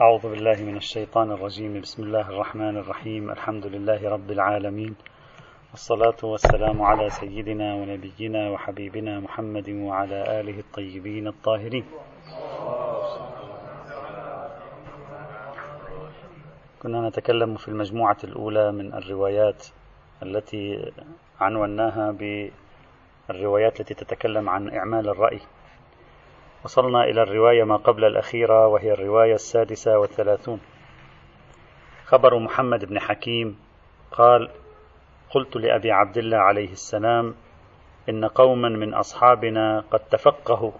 أعوذ بالله من الشيطان الرجيم. بسم الله الرحمن الرحيم. الحمد لله رب العالمين. والصلاة والسلام على سيدنا ونبينا وحبيبنا محمد وعلى آله الطيبين الطاهرين. كنا نتكلم في المجموعة الأولى من الروايات التي عنوناها بالروايات التي تتكلم عن إعمال الرأي. وصلنا إلى الرواية ما قبل الأخيرة وهي الرواية السادسة والثلاثون. خبر محمد بن حكيم قال قلت لأبي عبد الله عليه السلام إن قوما من أصحابنا قد تفقهوا.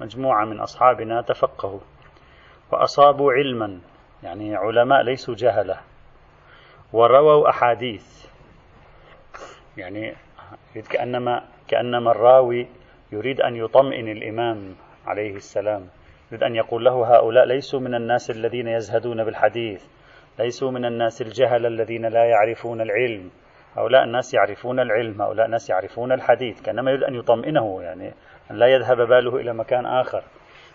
مجموعة من أصحابنا تفقهوا وأصابوا علما يعني علماء ليسوا جهلة ورووا أحاديث. يعني كأنما كأنما الراوي يريد أن يطمئن الإمام. عليه السلام يريد أن يقول له هؤلاء ليسوا من الناس الذين يزهدون بالحديث ليسوا من الناس الجهل الذين لا يعرفون العلم. هؤلاء الناس يعرفون العلم هؤلاء الناس يعرفون الحديث كأنما يريد أن يطمئنه يعني أن لا يذهب باله إلى مكان آخر.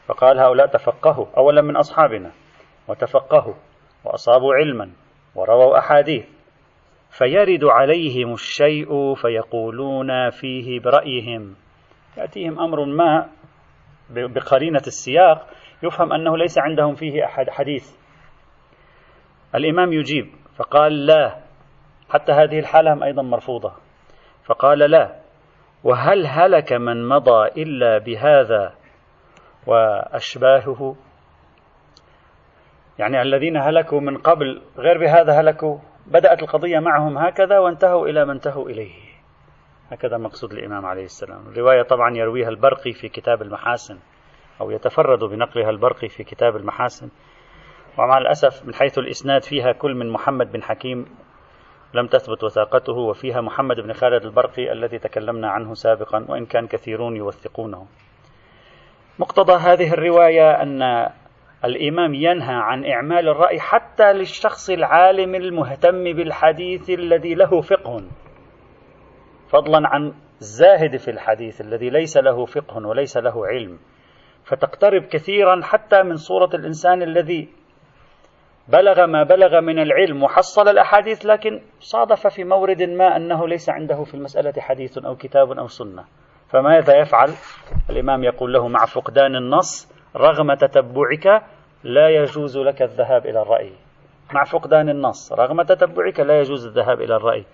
فقال هؤلاء تفقهوا أولا من أصحابنا وتفقهوا وأصابوا علما ورووا أحاديث. فيرد عليهم الشيء فيقولون فيه برأيهم. يأتيهم أمر ما بقرينة السياق يفهم أنه ليس عندهم فيه أحد حديث. الإمام يجيب فقال لا حتى هذه الحالة أيضا مرفوضة. فقال لا وهل هلك من مضى إلا بهذا؟ وأشباهه يعني الذين هلكوا من قبل غير بهذا هلكوا بدأت القضية معهم هكذا وانتهوا إلى ما انتهوا إليه. هكذا مقصود الإمام عليه السلام. الرواية طبعا يرويها البرقي في كتاب المحاسن أو يتفرد بنقلها البرقي في كتاب المحاسن. ومع الأسف من حيث الإسناد فيها كل من محمد بن حكيم لم تثبت وثاقته وفيها محمد بن خالد البرقي الذي تكلمنا عنه سابقا وإن كان كثيرون يوثقونه. مقتضى هذه الرواية أن الإمام ينهى عن إعمال الرأي حتى للشخص العالم المهتم بالحديث الذي له فقه. فضلا عن الزاهد في الحديث الذي ليس له فقه وليس له علم. فتقترب كثيرا حتى من صورة الإنسان الذي بلغ ما بلغ من العلم وحصل الأحاديث لكن صادف في مورد ما أنه ليس عنده في المسألة حديث أو كتاب أو سنة. فماذا يفعل؟ الإمام يقول له مع فقدان النص رغم تتبعك لا يجوز لك الذهاب إلى الرأي. مع فقدان النص رغم تتبعك لا يجوز الذهاب إلى الرأي.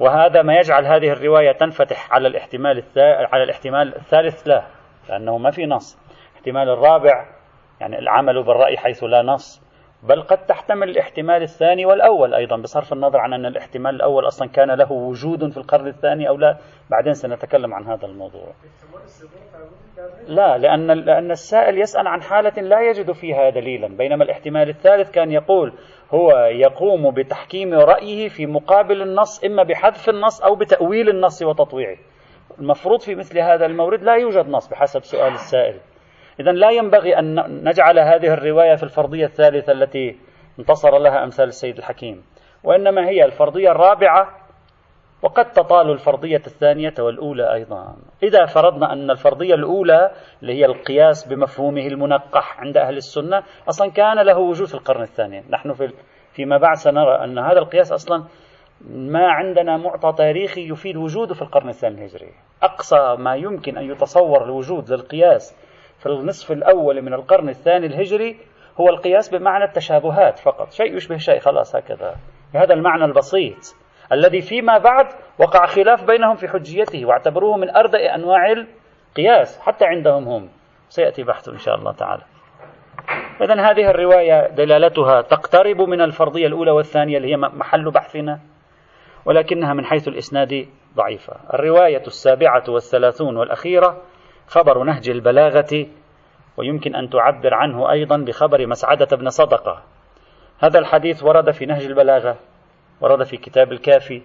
وهذا ما يجعل هذه الرواية تنفتح على الاحتمال على الاحتمال الثالث لا لأنه ما في نص. الاحتمال الرابع يعني العمل بالرأي حيث لا نص بل قد تحتمل الاحتمال الثاني والأول أيضا بصرف النظر عن أن الاحتمال الأول أصلا كان له وجود في القرن الثاني أو لا. بعدين سنتكلم عن هذا الموضوع. لا لأن لأن السائل يسأل عن حالة لا يجد فيها دليلا بينما الاحتمال الثالث كان يقول هو يقوم بتحكيم رأيه في مقابل النص إما بحذف النص أو بتأويل النص وتطويعه. المفروض في مثل هذا المورد لا يوجد نص بحسب سؤال السائل. إذا لا ينبغي أن نجعل هذه الرواية في الفرضية الثالثة التي انتصر لها أمثال السيد الحكيم وإنما هي الفرضية الرابعة وقد تطال الفرضية الثانية والأولى أيضا. إذا فرضنا أن الفرضية الأولى اللي هي القياس بمفهومه المنقح عند أهل السنة أصلا كان له وجود في القرن الثاني. نحن في فيما بعد سنرى أن هذا القياس أصلا ما عندنا معطى تاريخي يفيد وجوده في القرن الثاني الهجري. أقصى ما يمكن أن يتصور الوجود للقياس في النصف الأول من القرن الثاني الهجري هو القياس بمعنى التشابهات فقط. شيء يشبه شيء خلاص هكذا. بهذا المعنى البسيط. الذي فيما بعد وقع خلاف بينهم في حجيته واعتبروه من أردأ أنواع القياس حتى عندهم هم. سيأتي بحثه إن شاء الله تعالى. إذا هذه الرواية دلالتها تقترب من الفرضية الأولى والثانية اللي هي محل بحثنا ولكنها من حيث الإسناد ضعيفة. الرواية السابعة والثلاثون والأخيرة خبر نهج البلاغة ويمكن أن تعبر عنه أيضا بخبر مسعدة بن صدقة. هذا الحديث ورد في نهج البلاغة. ورد في كتاب الكافي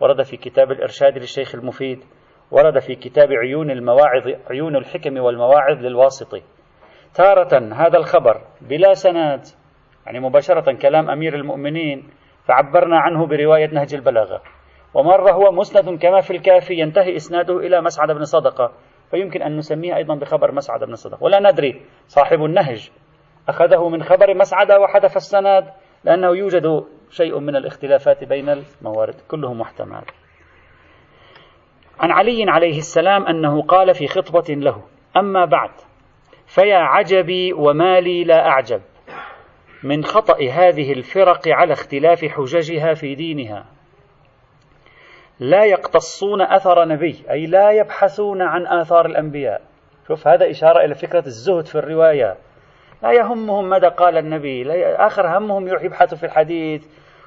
ورد في كتاب الإرشاد للشيخ المفيد ورد في كتاب عيون المواعظ عيون الحكم والمواعظ للواسطي تارة هذا الخبر بلا سند يعني مباشرة كلام أمير المؤمنين فعبرنا عنه برواية نهج البلاغة. ومرة هو مسند كما في الكافي ينتهي إسناده إلى مسعد بن صدقة فيمكن أن نسميه أيضا بخبر مسعد بن صدقة. ولا ندري صاحب النهج أخذه من خبر مسعدة وحذف السند لأنه يوجد شيء من الاختلافات بين الموارد كله محتمل. عن علي عليه السلام أنه قال في خطبة له أما بعد فيا عجبي ومالي لا أعجب. من خطأ هذه الفرق على اختلاف حججها في دينها. لا يقتصون أثر نبي أي لا يبحثون عن آثار الأنبياء. شوف هذا إشارة إلى فكرة الزهد في الرواية. لا يهمهم ماذا قال النبي. لا آخر همهم يروح يبحثوا في الحديث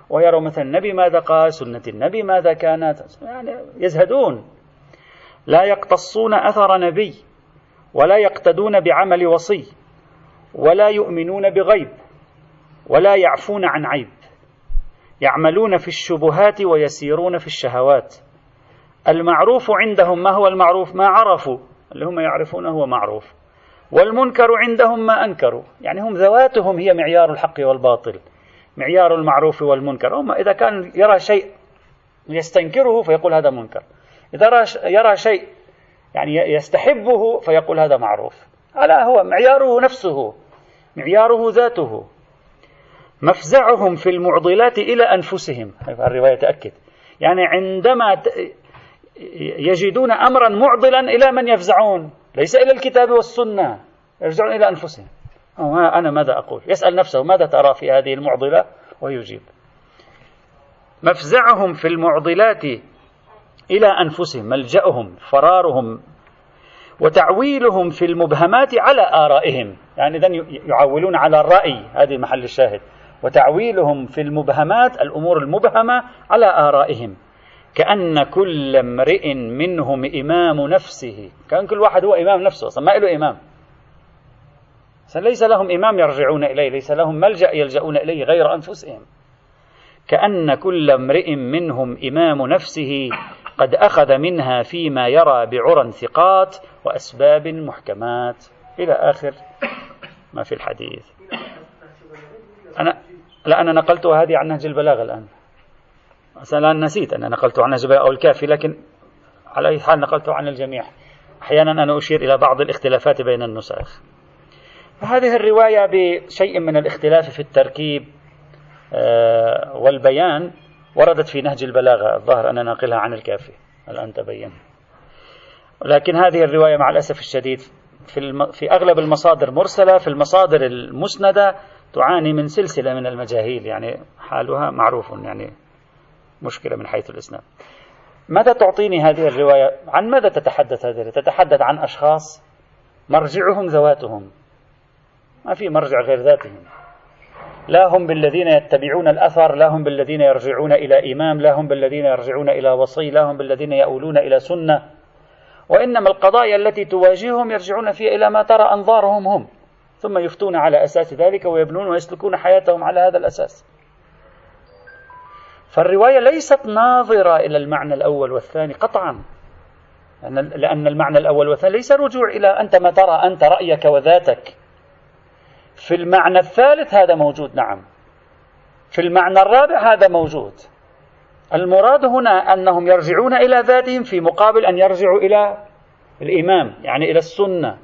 ويروا مثلا النبي ماذا قال سنة النبي ماذا كانت. يعني يزهدون. لا يقتصون أثر نبي ولا يقتدون بعمل وصي ولا يؤمنون بغيب ولا يعفون عن عيب. يعملون في الشبهات ويسيرون في الشهوات. المعروف عندهم ما هو المعروف؟ ما عرفوا. اللي هم يعرفونه هو معروف. والمنكر عندهم ما أنكروا. يعني هم ذواتهم هي معيار الحق والباطل معيار المعروف والمنكر. هم إذا كان يرى شيء يستنكره فيقول هذا منكر. إذا يرى شيء يعني يستحبه فيقول هذا معروف. هذا هو معياره نفسه معياره ذاته. مفزعهم في المعضلات إلى أنفسهم. الرواية تأكد. يعني عندما يجدون أمرا معضلا إلى من يفزعون. ليس إلى الكتاب والسنة. يرجعون إلى أنفسهم. أنا ماذا أقول؟ يسأل نفسه ماذا ترى في هذه المعضلة ويجيب. مفزعهم في المعضلات إلى أنفسهم ملجأهم فرارهم وتعويلهم في المبهمات على آرائهم. يعني إذن يعولون على الرأي هذه محل الشاهد. وتعويلهم في المبهمات الأمور المبهمة على آرائهم. كأن كل امرئ منهم إمام نفسه. كأن كل واحد هو إمام نفسه. أصلا ما له إمام. ليس لهم إمام يرجعون إليه. ليس لهم ملجأ يلجؤون إليه غير أنفسهم. كأن كل امرئ منهم إمام نفسه قد أخذ منها فيما يرى بعرى ثقات وأسباب محكمات. إلى آخر ما في الحديث. أنا لا أنا نقلت هذه عن نهج البلاغة الآن. الآن نسيت أنا نقلته عن البلاغة أو الكافي لكن على أي حال نقلته عن الجميع. أحيانا أنا أشير إلى بعض الاختلافات بين النسخ هذه الرواية بشيء من الاختلاف في التركيب آه، والبيان وردت في نهج البلاغة الظاهر أنا ناقلها عن الكافي. الآن تبين. لكن هذه الرواية مع الأسف الشديد في, الم... في أغلب المصادر مرسلة في المصادر المسندة تعاني من سلسلة من المجاهيل يعني حالها معروف يعني مشكلة من حيث الإسناد. ماذا تعطيني هذه الرواية؟ عن ماذا تتحدث هذه تتحدث عن أشخاص مرجعهم ذواتهم. ما في مرجع غير ذاتهم. لا هم بالذين يتبعون الأثر لا هم بالذين يرجعون إلى إمام لا هم بالذين يرجعون إلى وصي لا هم بالذين يؤولون إلى سنة. وإنما القضايا التي تواجههم يرجعون فيها إلى ما ترى أنظارهم هم. ثم يفتون على أساس ذلك ويبنون ويسلكون حياتهم على هذا الأساس. فالرواية ليست ناظرة إلى المعنى الأول والثاني قطعا. لأن المعنى الأول والثاني ليس رجوع إلى أنت ما ترى أنت رأيك وذاتك. في المعنى الثالث هذا موجود نعم. في المعنى الرابع هذا موجود. المراد هنا أنهم يرجعون إلى ذاتهم في مقابل أن يرجعوا إلى الإمام يعني إلى السنة.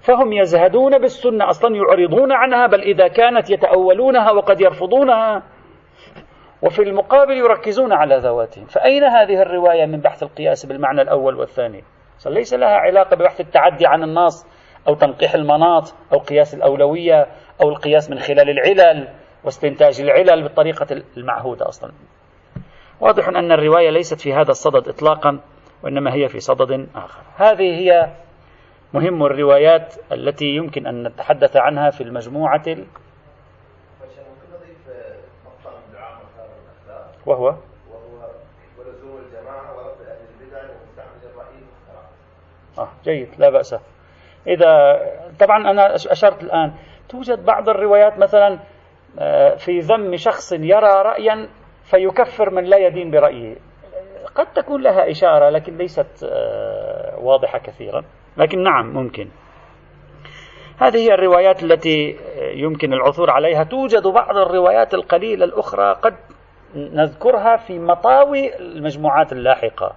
فهم يزهدون بالسنة أصلا يعرضون عنها بل إذا كانت يتأولونها وقد يرفضونها وفي المقابل يركزون على ذواتهم. فأين هذه الرواية من بحث القياس بالمعنى الأول والثاني؟ ليس لها علاقة ببحث التعدي عن النص أو تنقيح المناط أو قياس الأولوية أو القياس من خلال العلل واستنتاج العلل بالطريقة المعهودة أصلا. واضح أن الرواية ليست في هذا الصدد إطلاقا وإنما هي في صدد آخر. هذه هي مهم الروايات التي يمكن أن نتحدث عنها في المجموعة ال... وهو ولزوم الجماعة ورد أهل البدع ومستعمل الرأي آه جيد لا بأس. إذا طبعا أنا أشرت الآن توجد بعض الروايات مثلا آه، في ذم شخص يرى رأيا فيكفر من لا يدين برأيه. قد تكون لها إشارة لكن ليست آه، واضحة كثيرا. لكن نعم ممكن. هذه هي الروايات التي يمكن العثور عليها. توجد بعض الروايات القليلة الأخرى قد نذكرها في مطاوي المجموعات اللاحقة.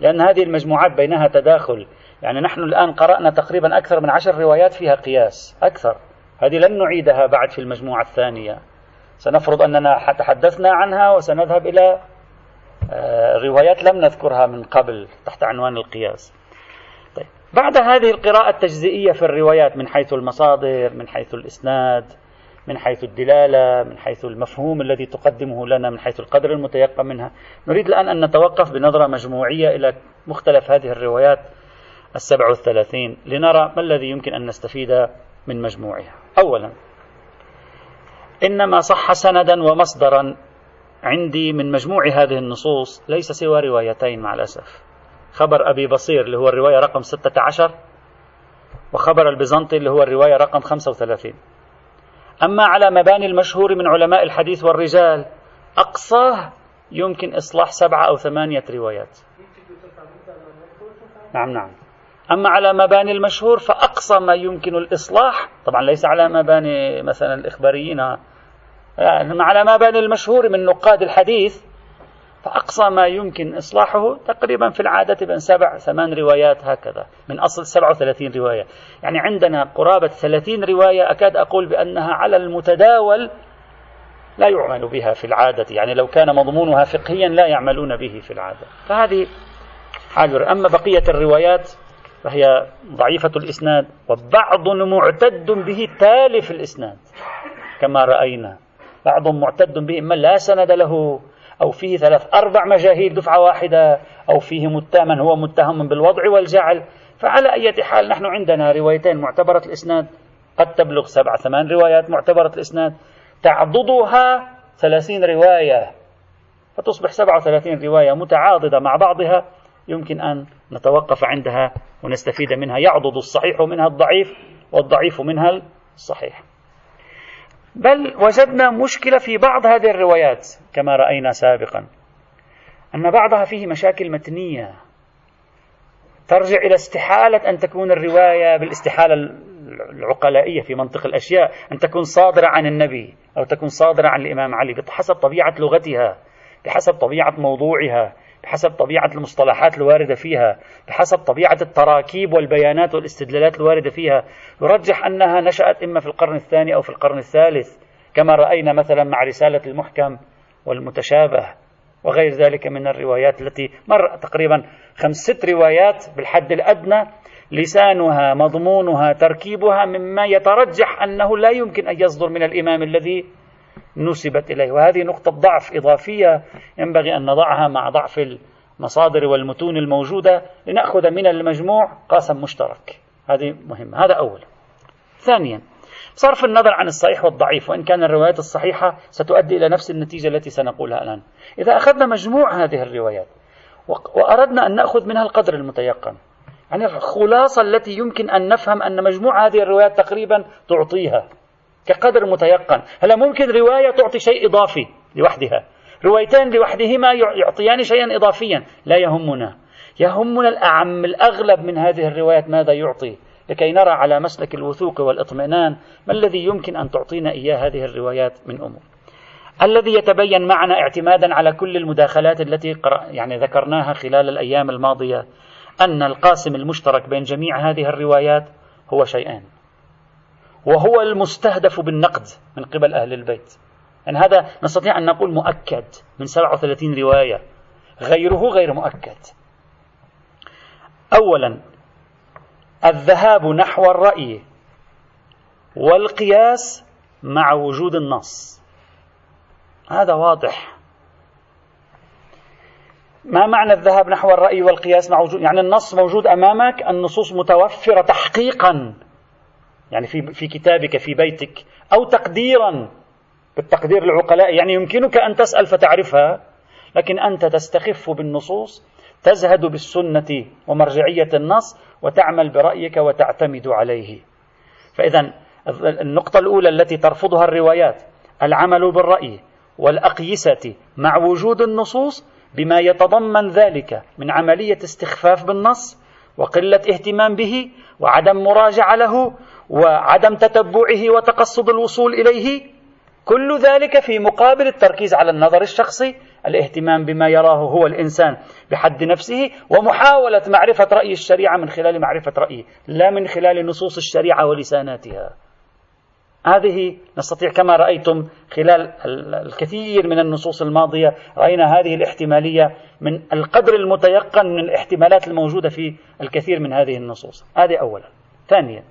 لأن هذه المجموعات بينها تداخل. يعني نحن الآن قرأنا تقريبا أكثر من عشر روايات فيها قياس. أكثر. هذه لن نعيدها بعد في المجموعة الثانية. سنفرض أننا تحدثنا عنها وسنذهب إلى آه، روايات لم نذكرها من قبل تحت عنوان القياس. طيب. بعد هذه القراءة التجزئية في الروايات من حيث المصادر من حيث الإسناد من حيث الدلالة من حيث المفهوم الذي تقدمه لنا من حيث القدر المتيقن منها. نريد الآن أن نتوقف بنظرة مجموعية إلى مختلف هذه الروايات السبع والثلاثين لنرى ما الذي يمكن أن نستفيد من مجموعها. أولا إنما صح سندا ومصدرا عندي من مجموع هذه النصوص ليس سوى روايتين مع الأسف. خبر أبي بصير اللي هو الرواية رقم 16 وخبر البيزنطي اللي هو الرواية رقم 35 أما على مباني المشهور من علماء الحديث والرجال أقصاه يمكن إصلاح سبعة أو ثمانية روايات. نعم نعم. أما على مباني المشهور فأقصى ما يمكن الإصلاح طبعا ليس على مباني مثلا الإخباريين يعني على مباني المشهور من نقاد الحديث فأقصى ما يمكن إصلاحه تقريبا في العادة بين سبع ثمان روايات هكذا. من أصل 37 رواية. يعني عندنا قرابة 30 رواية أكاد أقول بأنها على المتداول لا يعمل بها في العادة. يعني لو كان مضمونها فقهيا لا يعملون به في العادة. فهذه حال أما بقية الروايات فهي ضعيفة الإسناد وبعض معتد به تالف الإسناد كما رأينا. بعض معتد به إما لا سند له أو فيه ثلاث أربع مجاهيل دفعة واحدة أو فيه متهم هو متهم بالوضع والجعل. فعلى أي حال نحن عندنا روايتين معتبرة الإسناد قد تبلغ سبع ثمان روايات معتبرة الإسناد تعضدها ثلاثين رواية. فتصبح سبعة وثلاثين رواية متعاضدة مع بعضها. يمكن أن نتوقف عندها ونستفيد منها. يعضد الصحيح منها الضعيف والضعيف منها الصحيح. بل وجدنا مشكلة في بعض هذه الروايات كما رأينا سابقا أن بعضها فيه مشاكل متنية. ترجع إلى استحالة أن تكون الرواية بالاستحالة العقلائية في منطق الأشياء أن تكون صادرة عن النبي أو تكون صادرة عن الإمام علي بحسب طبيعة لغتها بحسب طبيعة موضوعها. بحسب طبيعة المصطلحات الواردة فيها بحسب طبيعة التراكيب والبيانات والاستدلالات الواردة فيها. يرجح أنها نشأت إما في القرن الثاني أو في القرن الثالث كما رأينا مثلا مع رسالة المحكم والمتشابه وغير ذلك من الروايات التي مر تقريبا خمس ست روايات بالحد الأدنى. لسانها مضمونها تركيبها مما يترجح أنه لا يمكن أن يصدر من الإمام الذي نسبت إليه. وهذه نقطة ضعف إضافية ينبغي أن نضعها مع ضعف المصادر والمتون الموجودة لنأخذ من المجموع قاسم مشترك. هذه مهمة. هذا أولا ثانيا صرف النظر عن الصحيح والضعيف وإن كان الروايات الصحيحة ستؤدي إلى نفس النتيجة التي سنقولها الآن. إذا أخذنا مجموع هذه الروايات وأردنا أن نأخذ منها القدر المتيقن يعني الخلاصة التي يمكن أن نفهم أن مجموع هذه الروايات تقريبا تعطيها. كقدر متيقن. هلا ممكن رواية تعطي شيء إضافي لوحدها. روايتان لوحدهما يعطيان شيئا إضافيا. لا يهمنا. يهمنا الأعم الأغلب من هذه الروايات ماذا يعطي؟ لكي نرى على مسلك الوثوق والإطمئنان ما الذي يمكن أن تعطينا إياه هذه الروايات من أمور. الذي يتبين معنا اعتمادا على كل المداخلات التي يعني ذكرناها خلال الأيام الماضية أن القاسم المشترك بين جميع هذه الروايات هو شيئان وهو المستهدف بالنقد من قبل أهل البيت. يعني هذا نستطيع أن نقول مؤكد من 37 رواية. غيره غير مؤكد. أولا الذهاب نحو الرأي والقياس مع وجود النص. هذا واضح. ما معنى الذهاب نحو الرأي والقياس مع وجود يعني النص موجود أمامك النصوص متوفرة تحقيقا. يعني في في كتابك في بيتك أو تقديرا بالتقدير العقلاء يعني يمكنك أن تسأل فتعرفها لكن أنت تستخف بالنصوص تزهد بالسنة ومرجعية النص وتعمل برأيك وتعتمد عليه. فإذا النقطة الأولى التي ترفضها الروايات العمل بالرأي والأقيسة مع وجود النصوص بما يتضمن ذلك من عملية استخفاف بالنص وقلة اهتمام به وعدم مراجعة له وعدم تتبعه وتقصد الوصول إليه كل ذلك في مقابل التركيز على النظر الشخصي الاهتمام بما يراه هو الإنسان بحد نفسه ومحاولة معرفة رأي الشريعة من خلال معرفة رأيه لا من خلال نصوص الشريعة ولساناتها. هذه نستطيع كما رأيتم خلال الكثير من النصوص الماضية رأينا هذه الاحتمالية من القدر المتيقن من الاحتمالات الموجودة في الكثير من هذه النصوص. هذه أولا. ثانيا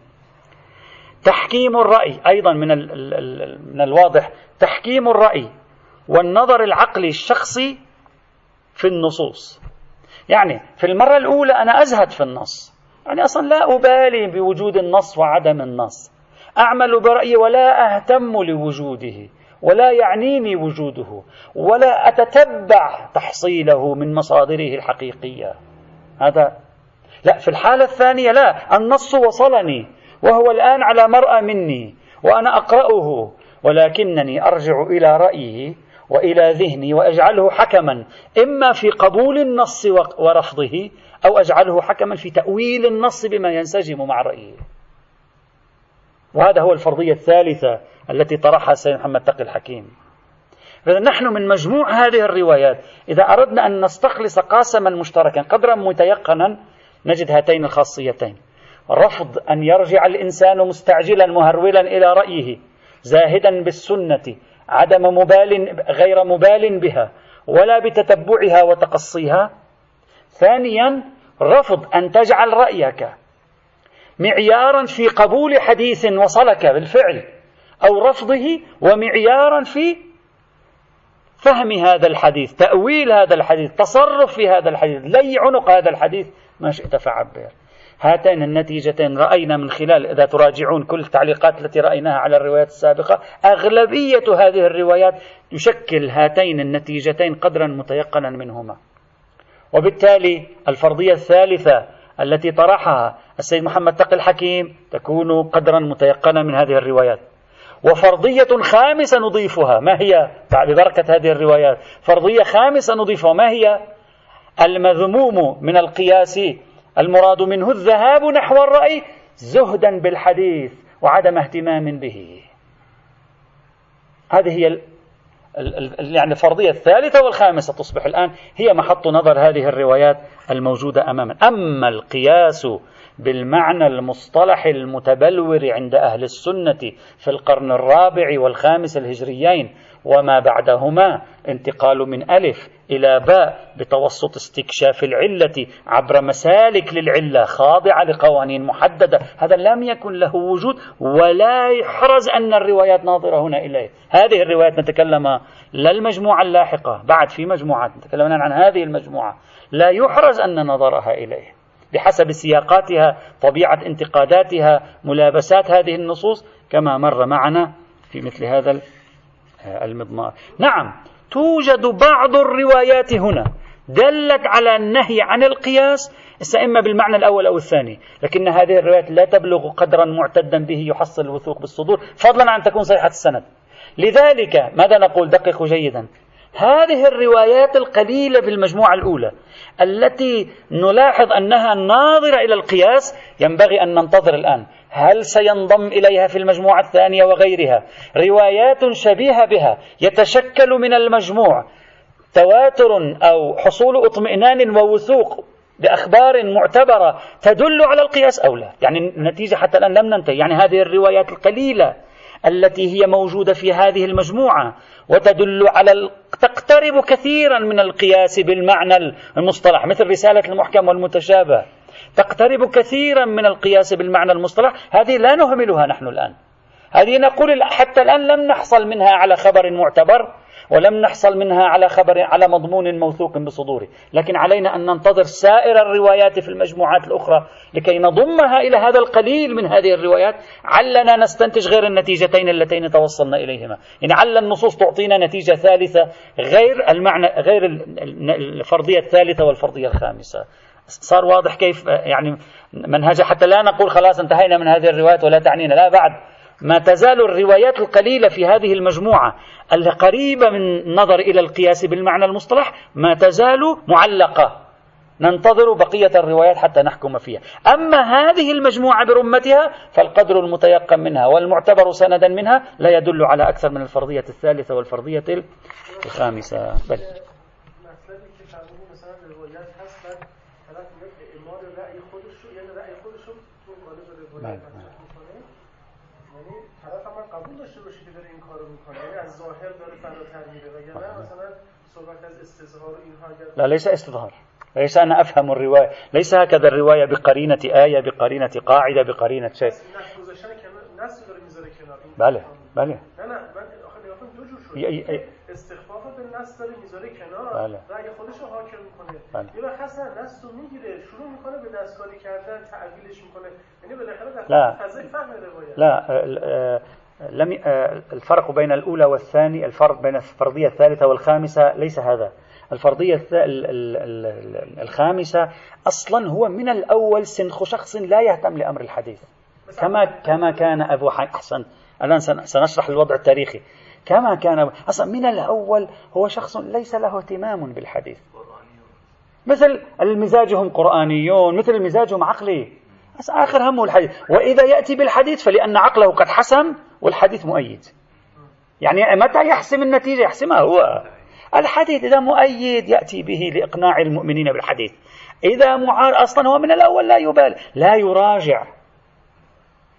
تحكيم الرأي أيضا من, من الواضح تحكيم الرأي والنظر العقلي الشخصي في النصوص. يعني في المرة الأولى أنا أزهد في النص. يعني أصلا لا أبالي بوجود النص وعدم النص. أعمل برأيي ولا أهتم لوجوده ولا يعنيني وجوده ولا أتتبع تحصيله من مصادره الحقيقية. هذا لا في الحالة الثانية لا النص وصلني وهو الآن على مرأى مني وأنا أقرأه ولكنني أرجع إلى رأيه وإلى ذهني وأجعله حكما إما في قبول النص ورفضه أو أجعله حكما في تأويل النص بما ينسجم مع رأيه. وهذا هو الفرضية الثالثة التي طرحها السيد محمد تقي الحكيم. نحن من مجموع هذه الروايات إذا أردنا أن نستخلص قاسما مشتركا قدرا متيقنا نجد هاتين الخاصيتين. رفض أن يرجع الإنسان مستعجلا مهرولا إلى رأيه زاهدا بالسنة عدم مبال غير مبال بها ولا بتتبعها وتقصيها. ثانيا رفض أن تجعل رأيك معيارا في قبول حديث وصلك بالفعل أو رفضه ومعيارا في فهم هذا الحديث تأويل هذا الحديث تصرف في هذا الحديث لي عنق هذا الحديث ما شئت فعبر. هاتين النتيجتين. رأينا من خلال إذا تراجعون كل التعليقات التي رأيناها على الروايات السابقة أغلبية هذه الروايات تشكل هاتين النتيجتين قدرا متيقنا منهما. وبالتالي الفرضية الثالثة التي طرحها السيد محمد تقي الحكيم تكون قدرا متيقنا من هذه الروايات. وفرضية خامسة نضيفها ما هي ببركة هذه الروايات؟ فرضية خامسة نضيفها ما هي؟ المذموم من القياس المراد منه الذهاب نحو الرأي زهدا بالحديث وعدم اهتمام به. هذه هي يعني الفرضية الثالثة والخامسة تصبح الآن هي محط نظر هذه الروايات الموجودة أمامنا أما القياس بالمعنى المصطلح المتبلور عند أهل السنة في القرن الرابع والخامس الهجريين وما بعدهما. انتقال من ألف إلى باء بتوسط استكشاف العلة عبر مسالك للعلة خاضعة لقوانين محددة. هذا لم يكن له وجود ولا يحرز أن الروايات ناظرة هنا إليه. هذه الروايات نتكلم لا المجموعة اللاحقة بعد في مجموعات نتكلم عن هذه المجموعة. لا يحرز أن نظرها إليه. بحسب سياقاتها طبيعة انتقاداتها ملابسات هذه النصوص كما مر معنا في مثل هذا المضمار. نعم توجد بعض الروايات هنا دلت على النهي عن القياس إما بالمعنى الأول أو الثاني لكن هذه الروايات لا تبلغ قدرا معتدا به يحصل الوثوق بالصدور فضلا عن تكون صحيحة السند. لذلك ماذا نقول؟ دققوا جيدا. هذه الروايات القليلة في المجموعة الأولى التي نلاحظ أنها ناظرة إلى القياس ينبغي أن ننتظر الآن. هل سينضم إليها في المجموعة الثانية وغيرها؟ روايات شبيهة بها يتشكل من المجموع. تواتر أو حصول اطمئنان ووثوق بأخبار معتبرة تدل على القياس أو لا؟ يعني النتيجة حتى الآن لم ننتهي. يعني هذه الروايات القليلة التي هي موجودة في هذه المجموعة وتدل على تقترب كثيرا من القياس بالمعنى المصطلح مثل رسالة المحكم والمتشابه. تقترب كثيرا من القياس بالمعنى المصطلح. هذه لا نهملها نحن الآن. هذه نقول حتى الآن لم نحصل منها على خبر معتبر. ولم نحصل منها على خبر على مضمون موثوق بصدوره. لكن علينا أن ننتظر سائر الروايات في المجموعات الأخرى لكي نضمها إلى هذا القليل من هذه الروايات. علنا نستنتج غير النتيجتين اللتين توصلنا إليهما. يعني عل النصوص تعطينا نتيجة ثالثة غير المعنى غير الفرضية الثالثة والفرضية الخامسة. صار واضح كيف يعني منهج حتى لا نقول خلاص انتهينا من هذه الروايات ولا تعنينا. لا بعد. ما تزال الروايات القليلة في هذه المجموعة القريبة من النظر إلى القياس بالمعنى المصطلح ما تزال معلقة. ننتظر بقية الروايات حتى نحكم فيها. أما هذه المجموعة برمتها فالقدر المتيقن منها والمعتبر سندا منها لا يدل على أكثر من الفرضية الثالثة والفرضية الخامسة. بل. بله. یعنی طرف من قبول که داره این کارو میکنه یعنی از ظاهر داره فراتر میره. وگرنه مثلا صحبت از استظهار اینها لا ليس استظهار. ليس أنا أفهم الرواية. ليس هكذا الرواية بقرينة آية بقرينة قاعدة بقرينة شيء. بله بله. استخفاف نص داره میذاره کنار. بله. و اگه خودش رو حاکم میکنه. بله. یا حسن نص رو میگیره شروع میکنه به دستکاری کردن تأویلش میکنه. یعنی بالاخره در فضای فهم روایت. لا لم الفرق بين الأولى والثاني الفرق بين الفرضية الثالثة والخامسة ليس هذا. الفرضية الخامسة أصلا هو من الأول سنخ شخص لا يهتم لأمر الحديث. كما كما كان أبو حسن الآن سنشرح الوضع التاريخي. كما كان أصلا من الأول هو شخص ليس له اهتمام بالحديث. مثل المزاج هم قرآنيون مثل المزاج هم عقلي آخر همه الحديث. وإذا يأتي بالحديث فلأن عقله قد حسم والحديث مؤيد. يعني متى يحسم النتيجة؟ يحسمها هو. الحديث إذا مؤيد يأتي به لإقناع المؤمنين بالحديث. إذا معار أصلا هو من الأول لا يبالي لا يراجع.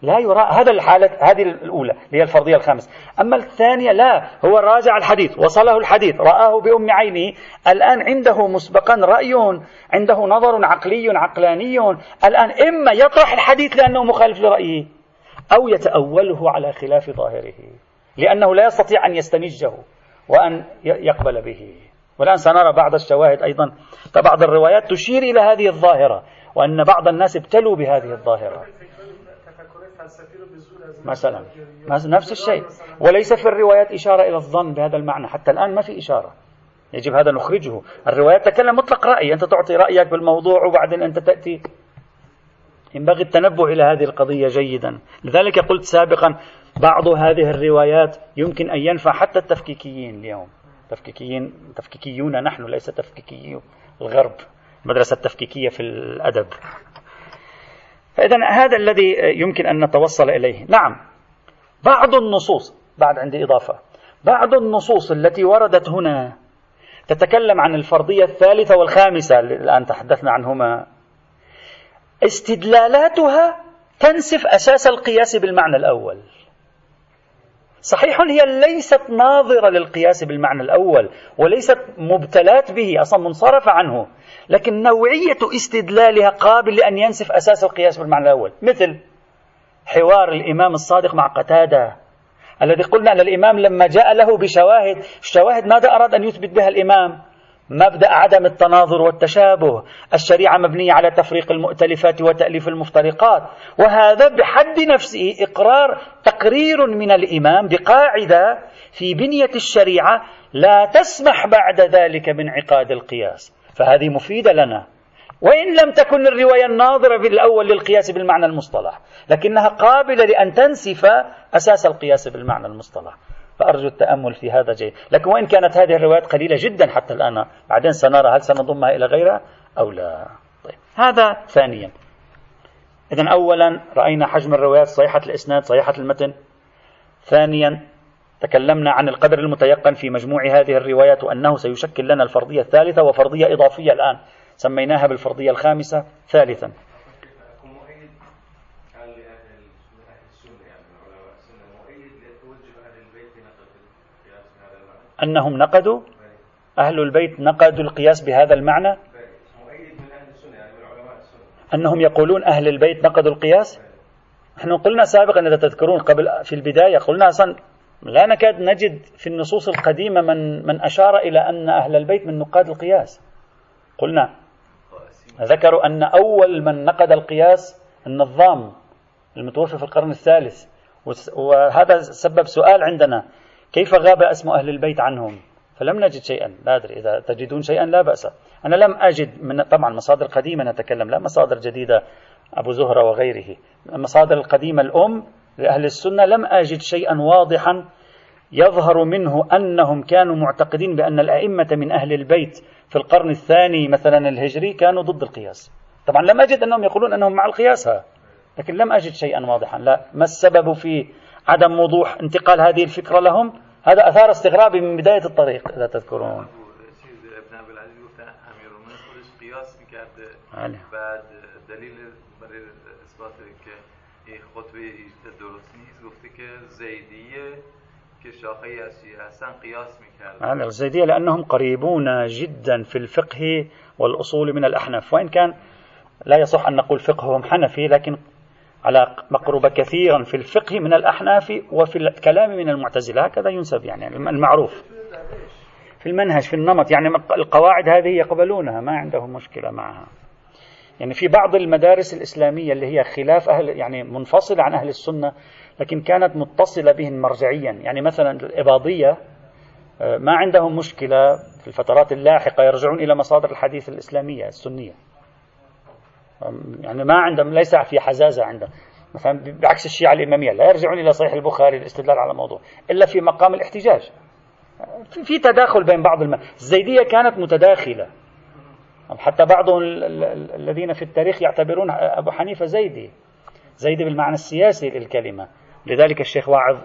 لا يرى هذا الحالة هذه الأولى اللي هي الفرضية الخامسة أما الثانية لا هو راجع الحديث وصله الحديث رآه بأم عينه. الآن عنده مسبقا رأي عنده نظر عقلي عقلاني. الآن إما يطرح الحديث لأنه مخالف لرأيه. أو يتأوله على خلاف ظاهره لأنه لا يستطيع أن يستنجه وأن يقبل به. والآن سنرى بعض الشواهد أيضا. فبعض الروايات تشير إلى هذه الظاهرة وأن بعض الناس ابتلوا بهذه الظاهرة. مثلا نفس الشيء. وليس في الروايات إشارة إلى الظن بهذا المعنى حتى الآن ما في إشارة. يجب هذا نخرجه. الروايات تكلم مطلق رأي أنت تعطي رأيك بالموضوع وبعدين أنت تأتي ينبغي التنبه إلى هذه القضية جيدا. لذلك قلت سابقا بعض هذه الروايات يمكن أن ينفع حتى التفكيكيين اليوم. تفكيكيين تفكيكيون نحن ليس تفكيكي الغرب المدرسة التفكيكية في الأدب. فإذا هذا الذي يمكن أن نتوصل إليه. نعم بعض النصوص بعد عندي إضافة بعض النصوص التي وردت هنا تتكلم عن الفرضية الثالثة والخامسة الآن تحدثنا عنهما استدلالاتها تنسف أساس القياس بالمعنى الأول. صحيح هي ليست ناظرة للقياس بالمعنى الأول وليست مبتلات به أصلا منصرفة عنه لكن نوعية استدلالها قابل لأن ينسف أساس القياس بالمعنى الأول. مثل حوار الإمام الصادق مع قتادة الذي قلنا أن الإمام لما جاء له بشواهد الشواهد ماذا أراد أن يثبت بها الإمام؟ مبدأ عدم التناظر والتشابه. الشريعة مبنية على تفريق المؤتلفات وتأليف المفترقات. وهذا بحد نفسه إقرار تقرير من الإمام بقاعدة في بنية الشريعة لا تسمح بعد ذلك بانعقاد القياس. فهذه مفيدة لنا. وإن لم تكن الرواية الناظرة في الأول للقياس بالمعنى المصطلح لكنها قابلة لأن تنسف أساس القياس بالمعنى المصطلح. فأرجو التأمل في هذا جيد. لكن وإن كانت هذه الروايات قليلة جدا حتى الآن بعدين سنرى هل سنضمها إلى غيرها أو لا. طيب. هذا ثانيا. إذا أولا رأينا حجم الروايات صحيحة الإسناد صحيحة المتن. ثانيا تكلمنا عن القدر المتيقن في مجموع هذه الروايات وأنه سيشكل لنا الفرضية الثالثة وفرضية إضافية الآن سميناها بالفرضية الخامسة ثالثا. أنهم نقدوا أهل البيت نقدوا القياس بهذا المعنى؟ أنهم يقولون أهل البيت نقدوا القياس؟ نحن قلنا سابقا إذا تذكرون قبل في البداية قلنا أصلا لا نكاد نجد في النصوص القديمة من من أشار إلى أن أهل البيت من نقاد القياس. قلنا ذكروا أن أول من نقد القياس النظام المتوفى في القرن الثالث. وهذا سبب سؤال عندنا. كيف غاب اسم أهل البيت عنهم؟ فلم نجد شيئا. لا أدري. إذا تجدون شيئا لا بأس. أنا لم أجد من طبعا مصادر قديمة نتكلم لا مصادر جديدة. أبو زهرة وغيره. المصادر القديمة الأم لأهل السنة. لم أجد شيئا واضحا يظهر منه أنهم كانوا معتقدين بأن الأئمة من أهل البيت في القرن الثاني مثلا الهجري كانوا ضد القياس. طبعا لم أجد أنهم يقولون أنهم مع القياس. لكن لم أجد شيئا واضحا. لا. ما السبب في عدم وضوح انتقال هذه الفكرة لهم هذا أثار استغرابي من بداية الطريق إذا تذكرون. بعد دلیل برای اثبات که این خطبه درست نیست گفته که زیدیه الزيدية لأنهم قريبون جدا في الفقه والأصول من الأحناف وإن كان لا يصح أن نقول فقههم حنفي لكن على مقربة كثيرا في الفقه من الأحناف وفي الكلام من المعتزلة. هكذا ينسب يعني المعروف في المنهج في النمط. يعني القواعد هذه يقبلونها ما عندهم مشكلة معها. يعني في بعض المدارس الإسلامية اللي هي خلاف أهل يعني منفصلة عن أهل السنة لكن كانت متصلة بهم مرجعيا. يعني مثلا الإباضية آه، ما عندهم مشكلة في الفترات اللاحقة يرجعون إلى مصادر الحديث الإسلامية السنية. يعني ما عندهم ليس في حزازة عندهم. مثلا بعكس الشيعة الإمامية لا يرجعون إلى صحيح البخاري للاستدلال على موضوع إلا في مقام الاحتجاج. في تداخل بين بعض الم... الزيدية كانت متداخلة. حتى بعض الذين في التاريخ يعتبرون أبو حنيفة زيدي. زيدي بالمعنى السياسي للكلمة. لذلك الشيخ واعظ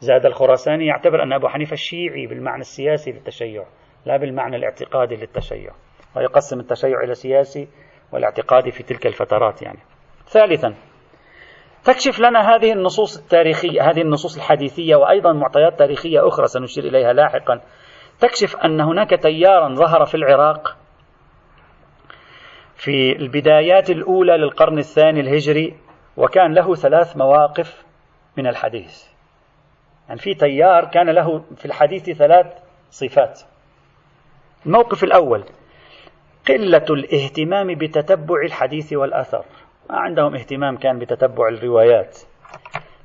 زاد الخراساني يعتبر أن أبو حنيفة الشيعي بالمعنى السياسي للتشيع لا بالمعنى الاعتقادي للتشيع. ويقسم التشيع إلى سياسي والاعتقادي في تلك الفترات يعني. ثالثا تكشف لنا هذه النصوص التاريخية هذه النصوص الحديثية وأيضا معطيات تاريخية أخرى سنشير إليها لاحقا. تكشف أن هناك تيارا ظهر في العراق في البدايات الأولى للقرن الثاني الهجري وكان له ثلاث مواقف من الحديث. يعني في تيار كان له في الحديث ثلاث صفات. الموقف الأول قلة الاهتمام بتتبع الحديث والأثر. ما عندهم اهتمام كان بتتبع الروايات.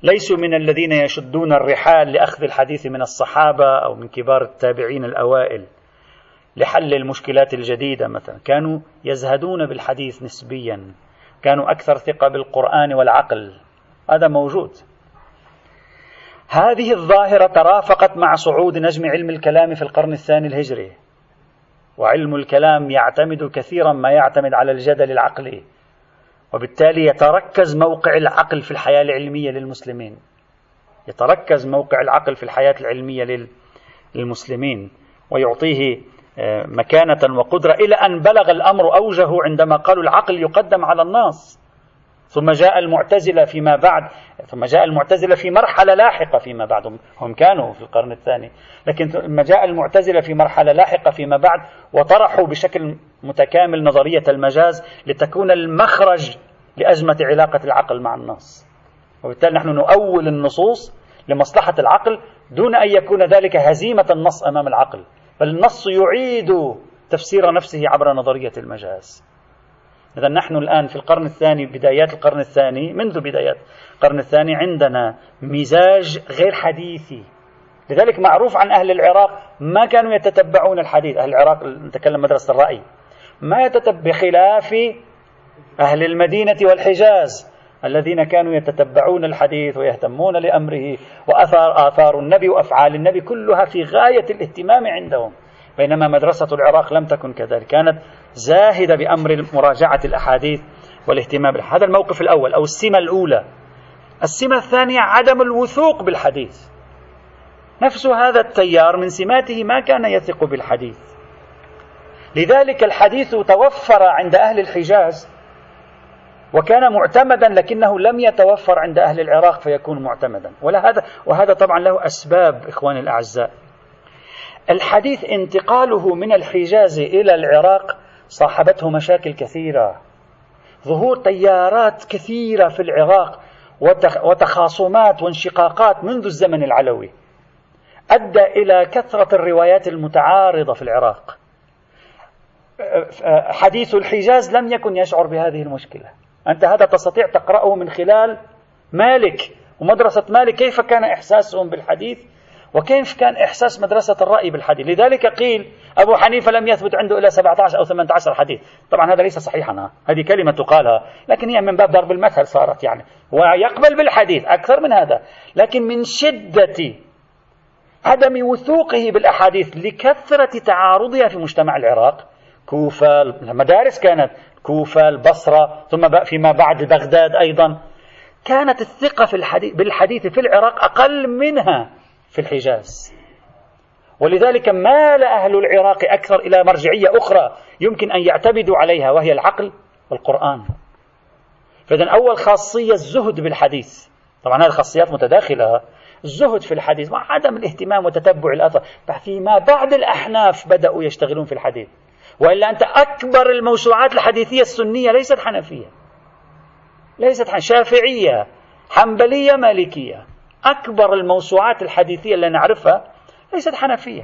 ليسوا من الذين يشدون الرحال لأخذ الحديث من الصحابة أو من كبار التابعين الأوائل لحل المشكلات الجديدة مثلا. كانوا يزهدون بالحديث نسبيا. كانوا أكثر ثقة بالقرآن والعقل. هذا موجود. هذه الظاهرة ترافقت مع صعود نجم علم الكلام في القرن الثاني الهجري. وعلم الكلام يعتمد كثيرا ما يعتمد على الجدل العقلي. وبالتالي يتركز موقع العقل في الحياة العلمية للمسلمين. يتركز موقع العقل في الحياة العلمية للمسلمين. ويعطيه آه، مكانة وقدرة إلى أن بلغ الأمر أوجه عندما قالوا العقل يقدم على النص ثم جاء المعتزلة فيما بعد ثم جاء المعتزلة في مرحلة لاحقة فيما بعد هم كانوا في القرن الثاني. لكن ثم جاء المعتزلة في مرحلة لاحقة فيما بعد وطرحوا بشكل متكامل نظرية المجاز لتكون المخرج لأزمة علاقة العقل مع النص. وبالتالي نحن نؤول النصوص لمصلحة العقل دون أن يكون ذلك هزيمة النص أمام العقل بل النص يعيد تفسير نفسه عبر نظرية المجاز. إذا نحن الآن في القرن الثاني بدايات القرن الثاني منذ بدايات القرن الثاني عندنا مزاج غير حديثي. لذلك معروف عن أهل العراق ما كانوا يتتبعون الحديث. أهل العراق نتكلم مدرسة الرأي. ما يتتبع بخلاف أهل المدينة والحجاز الذين كانوا يتتبعون الحديث ويهتمون لأمره وأثار آثار النبي وأفعال النبي كلها في غاية الاهتمام عندهم. بينما مدرسة العراق لم تكن كذلك. كانت زاهدة بأمر مراجعة الأحاديث والاهتمام بالحديث. هذا الموقف الأول أو السمة الأولى. السمة الثانية عدم الوثوق بالحديث. نفس هذا التيار من سماته ما كان يثق بالحديث. لذلك الحديث توفر عند أهل الحجاز وكان معتمدا لكنه لم يتوفر عند أهل العراق فيكون معتمدا. وهذا وهذا طبعا له أسباب إخواني الأعزاء. الحديث انتقاله من الحجاز إلى العراق صاحبته مشاكل كثيرة. ظهور تيارات كثيرة في العراق وتخاصمات وانشقاقات منذ الزمن العلوي. أدى إلى كثرة الروايات المتعارضة في العراق. حديث الحجاز لم يكن يشعر بهذه المشكلة. أنت هذا تستطيع تقرأه من خلال مالك ومدرسة مالك. كيف كان إحساسهم بالحديث؟ وكيف كان إحساس مدرسة الرأي بالحديث؟ لذلك قيل أبو حنيفة لم يثبت عنده إلا 17 أو 18 حديث. طبعا هذا ليس صحيحا هذه كلمة تقالها. لكن هي من باب ضرب المثل صارت يعني. ويقبل بالحديث أكثر من هذا. لكن من شدة عدم وثوقه بالأحاديث لكثرة تعارضها في مجتمع العراق كوفة المدارس كانت كوفة البصرة ثم فيما بعد بغداد أيضا. كانت الثقة في الحديث بالحديث في العراق أقل منها. في الحجاز. ولذلك مال أهل العراق أكثر إلى مرجعية أخرى يمكن أن يعتمدوا عليها وهي العقل والقرآن. فإذا أول خاصية الزهد بالحديث. طبعا هذه الخاصيات متداخلة. الزهد في الحديث مع عدم الاهتمام وتتبع الأثر. فيما بعد الأحناف بدأوا يشتغلون في الحديث. وإلا أنت أكبر الموسوعات الحديثية السنية ليست حنفية. ليست شافعية حنبلية مالكية. أكبر الموسوعات الحديثية اللي نعرفها ليست حنفية.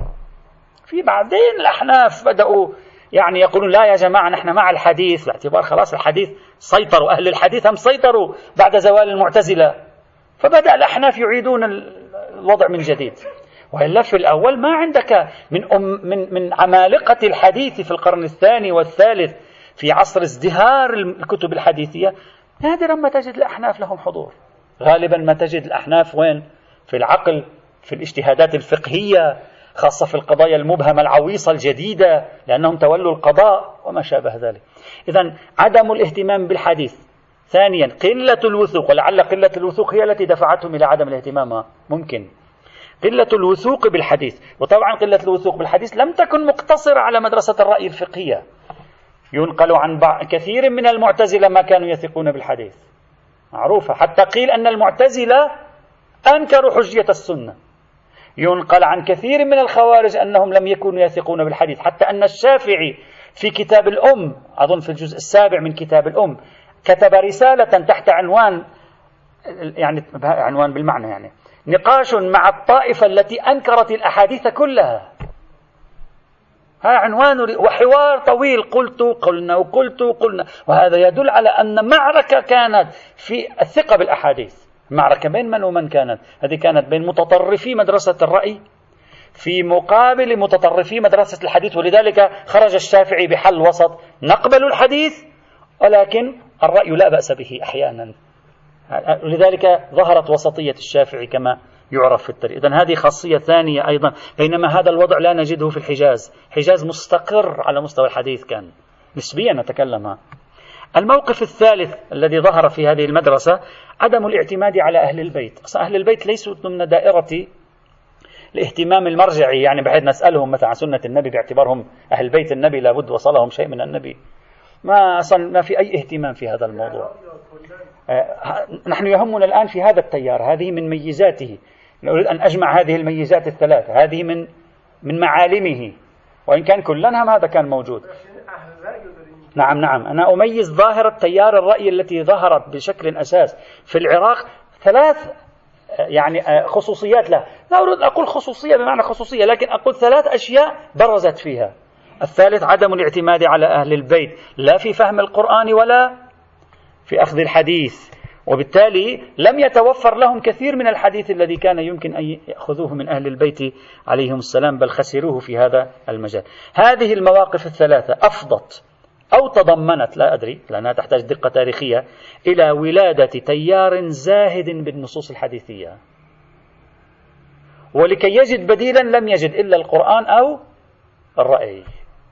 في بعدين الأحناف بدأوا يعني يقولون لا يا جماعة نحن مع الحديث باعتبار خلاص الحديث سيطروا أهل الحديث هم سيطروا بعد زوال المعتزلة. فبدأ الأحناف يعيدون الوضع من جديد. وإلا في الأول ما عندك من أم من من عمالقة الحديث في القرن الثاني والثالث في عصر ازدهار الكتب الحديثية نادرا ما تجد الأحناف لهم حضور. غالبا ما تجد الأحناف وين؟ في العقل في الاجتهادات الفقهية خاصة في القضايا المبهمة العويصة الجديدة لأنهم تولوا القضاء وما شابه ذلك. اذا عدم الاهتمام بالحديث. ثانيا قلة الوثوق ولعل قلة الوثوق هي التي دفعتهم إلى عدم الاهتمام. ممكن. قلة الوثوق بالحديث. وطبعا قلة الوثوق بالحديث لم تكن مقتصرة على مدرسة الرأي الفقهية. ينقل عن كثير من المعتزلة ما كانوا يثقون بالحديث. معروفة. حتى قيل أن المعتزلة أنكروا حجية السنة. ينقل عن كثير من الخوارج أنهم لم يكونوا يثقون بالحديث. حتى أن الشافعي في كتاب الأم أظن في الجزء السابع من كتاب الأم كتب رسالة تحت عنوان يعني عنوان بالمعنى يعني نقاش مع الطائفة التي أنكرت الأحاديث كلها. ها عنوان وحوار طويل. قلت قلنا وقلت قلنا وهذا يدل على أن معركة كانت في الثقة بالأحاديث. معركة بين من ومن كانت. هذه كانت بين متطرفي مدرسة الرأي في مقابل متطرفي مدرسة الحديث. ولذلك خرج الشافعي بحل وسط نقبل الحديث ولكن الرأي لا بأس به أحيانا. لذلك ظهرت وسطية الشافعي كما يعرف في التاريخ إذن هذه خاصية ثانية أيضا. بينما هذا الوضع لا نجده في الحجاز. حجاز مستقر على مستوى الحديث كان. نسبيا نتكلم. الموقف الثالث الذي ظهر في هذه المدرسة عدم الاعتماد على أهل البيت. أصلا أهل البيت ليسوا ضمن دائرة الاهتمام المرجعي. يعني بحيث نسألهم مثلا عن سنة النبي باعتبارهم أهل بيت النبي لابد وصلهم شيء من النبي. ما أصلا ما في أي اهتمام في هذا الموضوع. آه، نحن يهمنا الآن في هذا التيار. هذه من ميزاته. نريد أن أجمع هذه الميزات الثلاثة. هذه من من معالمه. وإن كان كلنا هذا كان موجود. نعم نعم. أنا أميز ظاهرة تيار الرأي التي ظهرت بشكل أساس في العراق ثلاث يعني خصوصيات له. لا أريد أقول خصوصية بمعنى خصوصية لكن أقول ثلاث أشياء برزت فيها. الثالث عدم الاعتماد على أهل البيت. لا في فهم القرآن ولا في أخذ الحديث. وبالتالي لم يتوفر لهم كثير من الحديث الذي كان يمكن أن يأخذوه من أهل البيت عليهم السلام بل خسروه في هذا المجال. هذه المواقف الثلاثة أفضت أو تضمنت لا أدري لأنها تحتاج دقة تاريخية إلى ولادة تيار زاهد بالنصوص الحديثية. ولكي يجد بديلا لم يجد إلا القرآن أو الرأي.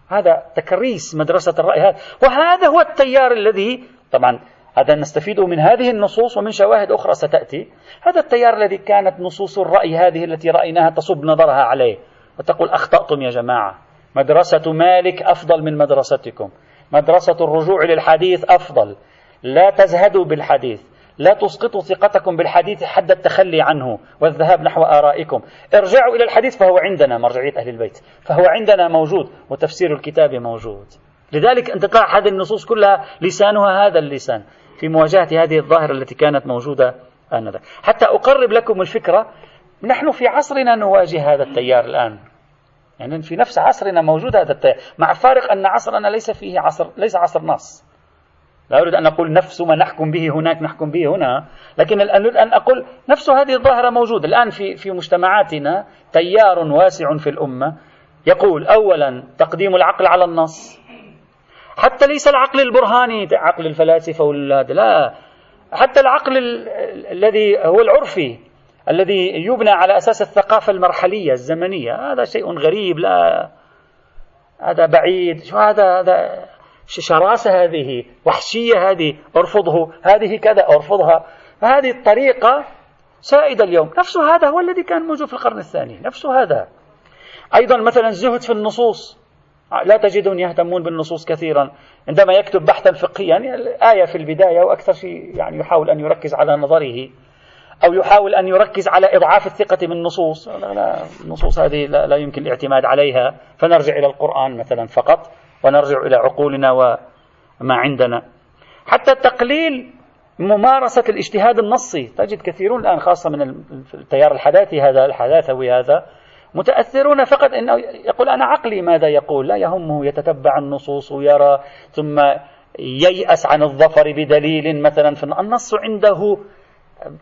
هذا تكريس مدرسة الرأي هذا. وهذا هو التيار الذي طبعا هذا نستفيده من هذه النصوص ومن شواهد أخرى ستأتي. هذا التيار الذي كانت نصوص الرأي هذه التي رأيناها تصب نظرها عليه وتقول أخطأتم يا جماعة. مدرسة مالك أفضل من مدرستكم. مدرسة الرجوع للحديث أفضل. لا تزهدوا بالحديث. لا تسقطوا ثقتكم بالحديث حد التخلي عنه والذهاب نحو آرائكم. ارجعوا إلى الحديث فهو عندنا مرجعية أهل البيت. فهو عندنا موجود وتفسير الكتاب موجود. لذلك أنت ترى هذه النصوص كلها لسانها هذا اللسان. في مواجهة هذه الظاهرة التي كانت موجودة آنذاك. حتى أقرب لكم الفكرة نحن في عصرنا نواجه هذا التيار الآن. يعني في نفس عصرنا موجود هذا التيار مع فارق أن عصرنا ليس فيه عصر ليس عصر نص. لا أريد أن أقول نفس ما نحكم به هناك نحكم به هنا لكن أريد أن أقول نفس هذه الظاهرة موجودة. الآن في في مجتمعاتنا تيار واسع في الأمة. يقول أولا تقديم العقل على النص. حتى ليس العقل البرهاني عقل الفلاسفة والولاد لا. حتى العقل الذي هو العرفي الذي يبنى على أساس الثقافة المرحلية الزمنية. هذا شيء غريب لا. هذا بعيد. شو هذا؟ هذا شراسة هذه وحشية هذه أرفضه. هذه كذا أرفضها. فهذه الطريقة سائدة اليوم. نفس هذا هو الذي كان موجود في القرن الثاني. نفس هذا. أيضا مثلا الزهد في النصوص. لا تجدهم يهتمون بالنصوص كثيرا. عندما يكتب بحثا فقهيا يعني آية في البداية وأكثر شيء يعني يحاول أن يركز على نظره أو يحاول أن يركز على إضعاف الثقة بالنصوص. لا, لا النصوص هذه لا, لا يمكن الاعتماد عليها. فنرجع إلى القرآن مثلا فقط ونرجع إلى عقولنا وما عندنا. حتى تقليل ممارسة الاجتهاد النصي. تجد كثيرون الآن خاصة من التيار الحداثي هذا الحداثوي هذا متأثرون فقط أنه يقول أنا عقلي ماذا يقول؟ لا يهمه يتتبع النصوص ويرى ثم ييأس عن الظفر بدليل مثلا في النص عنده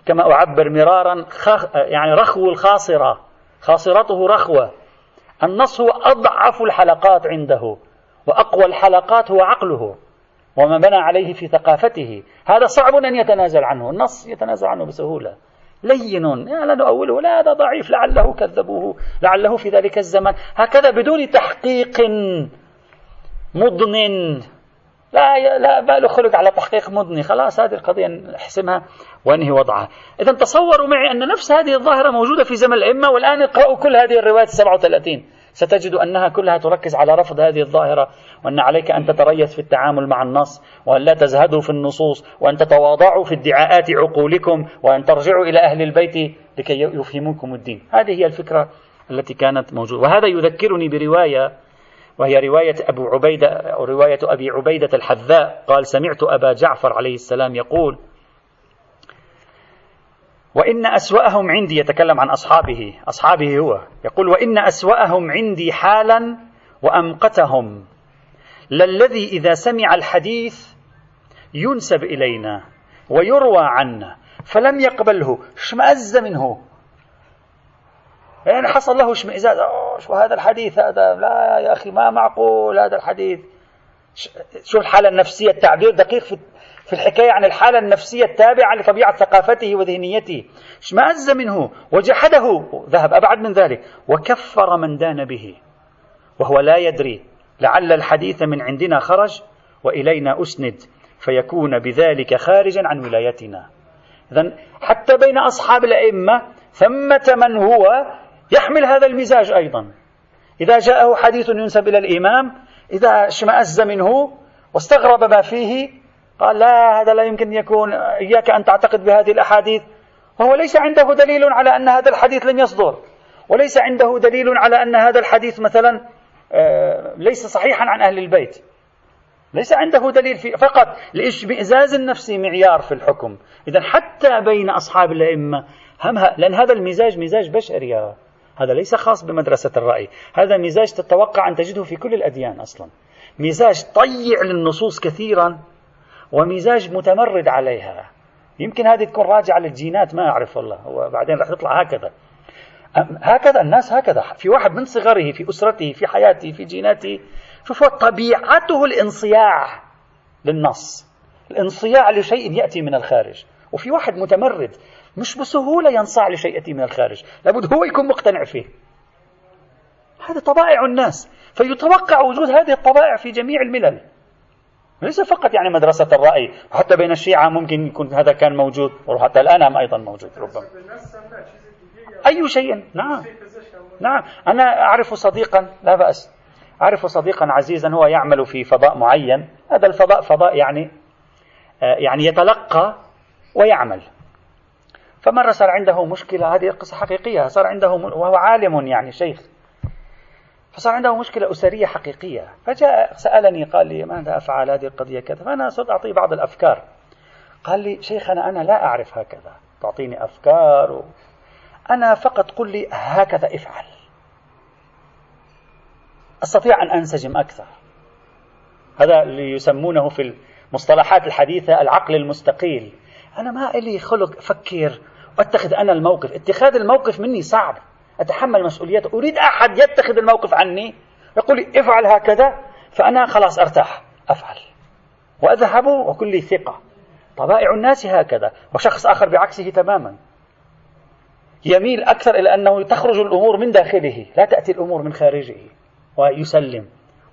كما أعبر مرارا يعني رخو الخاصرة خاصرته رخوة. النص هو أضعف الحلقات عنده وأقوى الحلقات هو عقله وما بنى عليه في ثقافته. هذا صعب أن يتنازل عنه النص يتنازل عنه بسهولة. لين. لا نؤوله. لا هذا ضعيف. لعله كذبوه. لعله في ذلك الزمن هكذا بدون تحقيق مضن. لا لا باله خلق على تحقيق مضني خلاص هذه القضية نحسمها وانهي وضعها. إذا تصوروا معي أن نفس هذه الظاهرة موجودة في زمن الأئمة والآن اقرأوا كل هذه الروايات 37 ستجد أنها كلها تركز على رفض هذه الظاهرة وأن عليك أن تتريث في التعامل مع النص وأن لا تزهدوا في النصوص وأن تتواضعوا في ادعاءات عقولكم وأن ترجعوا إلى أهل البيت لكي يفهموكم الدين. هذه هي الفكرة التي كانت موجودة. وهذا يذكرني برواية وهي رواية أبو عبيدة أو رواية أبي عبيدة الحذاء قال سمعت أبا جعفر عليه السلام يقول وإن أسوأهم عندي يتكلم عن أصحابه. أصحابه هو. يقول وإن أسوأهم عندي حالا وأمقتهم. للذي إذا سمع الحديث ينسب إلينا ويروى عنا فلم يقبله اشمأز منه. يعني حصل له اشمئزاز. شو هذا الحديث؟ هذا لا يا أخي ما معقول هذا الحديث. شو الحالة النفسية؟ التعبير دقيق في في الحكاية عن الحالة النفسية التابعة لطبيعة ثقافته وذهنيته. اشمأز منه؟ وجحده. ذهب أبعد من ذلك. وكفر من دان به. وهو لا يدري. لعل الحديث من عندنا خرج وإلينا أسند. فيكون بذلك خارجا عن ولايتنا. إذا حتى بين أصحاب الأئمة ثمة من هو يحمل هذا المزاج أيضا. إذا جاءه حديث ينسب إلى الإمام إذا اشمأز منه واستغرب ما فيه قال لا هذا لا يمكن يكون إياك أن تعتقد بهذه الأحاديث. وهو ليس عنده دليل على أن هذا الحديث لم يصدر. وليس عنده دليل على أن هذا الحديث مثلا آه، ليس صحيحا عن أهل البيت. ليس عنده دليل في فقط الاشمئزاز النفسي معيار في الحكم. إذا حتى بين أصحاب الأئمة همها لأن هذا المزاج مزاج بشري هذا ليس خاص بمدرسة الرأي. هذا مزاج تتوقع أن تجده في كل الأديان أصلا. مزاج طيع للنصوص كثيرا. ومزاج متمرد عليها. يمكن هذه تكون راجعة للجينات ما أعرف والله. وبعدين راح تطلع هكذا. هكذا الناس هكذا. في واحد من صغره في أسرته في حياته في جيناته. شوفوا طبيعته الانصياع للنص. الانصياع لشيء يأتي من الخارج. وفي واحد متمرد مش بسهولة ينصاع لشيء يأتي من الخارج. لابد هو يكون مقتنع فيه. هذه طبائع الناس. فيتوقع وجود هذه الطبائع في جميع الملل. ليس فقط يعني مدرسة الرأي حتى بين الشيعة ممكن يكون هذا كان موجود وحتى الآن أيضا موجود ربما. أي شيء؟ نعم. نعم. أنا أعرف صديقا لا بأس. أعرف صديقا عزيزا هو يعمل في فضاء معين. هذا الفضاء فضاء يعني آه، يعني يتلقى ويعمل. فمرة صار عنده مشكلة هذه قصة حقيقية صار عنده وهو عالم يعني شيخ. فصار عنده مشكلة أسرية حقيقية. فجاء سألني قال لي ماذا أفعل هذه القضية كذا؟ فأنا صرت أعطيه بعض الأفكار. قال لي شيخنا أنا لا أعرف هكذا. تعطيني أفكار و... أنا فقط قل لي هكذا افعل. أستطيع أن أنسجم أكثر. هذا اللي يسمونه في المصطلحات الحديثة العقل المستقيل. أنا ما إلي خلق أفكر وأتخذ أنا الموقف. اتخاذ الموقف مني صعب. أتحمل مسؤوليته أريد أحد يتخذ الموقف عني؟ يقول لي افعل هكذا فأنا خلاص أرتاح. أفعل. وأذهب وكل ثقة. طبائع الناس هكذا وشخص آخر بعكسه تماما. يميل أكثر إلى أنه تخرج الأمور من داخله لا تأتي الأمور من خارجه ويسلم.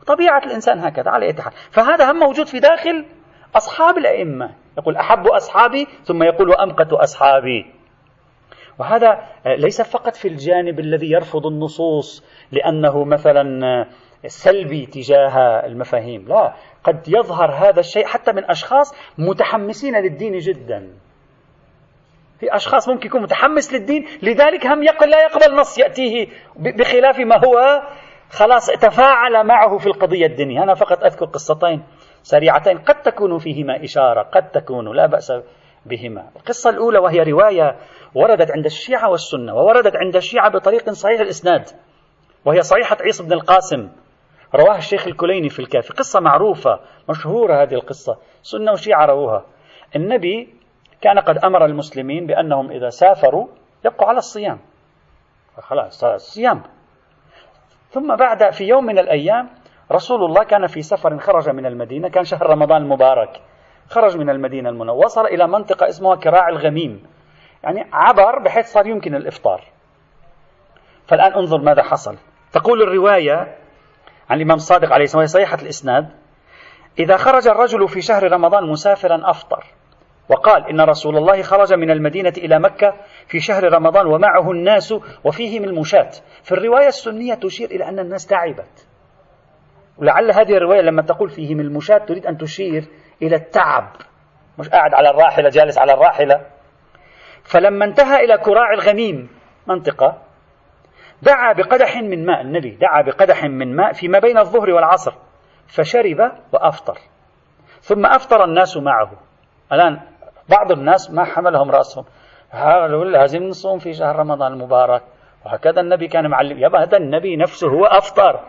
طبيعة الإنسان هكذا على حال. فهذا هم موجود في داخل أصحاب الأئمة. يقول أحب أصحابي ثم يقول وأمقت أصحابي. وهذا ليس فقط في الجانب الذي يرفض النصوص لأنه مثلا سلبي تجاه المفاهيم. لا قد يظهر هذا الشيء حتى من أشخاص متحمسين للدين جدا. في أشخاص ممكن يكون متحمس للدين لذلك هم يقل لا يقبل نص يأتيه بخلاف ما هو. خلاص تفاعل معه في القضية الدينية. أنا فقط أذكر قصتين سريعتين قد تكون فيهما إشارة قد تكون لا بأس بهما. القصة الأولى وهي رواية وردت عند الشيعة والسنة ووردت عند الشيعة بطريق صحيح الإسناد وهي صحيحة عيسى بن القاسم رواها الشيخ الكليني في الكافي قصة معروفة مشهورة هذه القصة سنة وشيعة رووها. النبي كان قد أمر المسلمين بأنهم إذا سافروا يبقوا على الصيام. خلاص الصيام ثم بعد في يوم من الأيام رسول الله كان في سفر خرج من المدينة كان شهر رمضان المبارك خرج من المدينة المنورة وصل إلى منطقة اسمها كراع الغميم. يعني عبر بحيث صار يمكن الإفطار. فالآن انظر ماذا حصل. تقول الرواية عن الإمام الصادق عليه السلام صحيحة الإسناد إذا خرج الرجل في شهر رمضان مسافرا أفطر وقال إن رسول الله خرج من المدينة إلى مكة في شهر رمضان ومعه الناس وفيهم المشاة في الرواية السنية تشير إلى أن الناس تعبت. ولعل هذه الرواية لما تقول فيهم المشاة تريد أن تشير إلى التعب. مش قاعد على الراحلة جالس على الراحلة. فلما انتهى إلى كراع الغميم منطقة دعا بقدح من ماء النبي دعا بقدح من ماء فيما بين الظهر والعصر فشرب وأفطر. ثم أفطر الناس معه. الآن بعض الناس ما حملهم رأسهم. لازم نصوم في شهر رمضان المبارك. وهكذا النبي كان معلم. يبقى هذا النبي نفسه هو أفطر.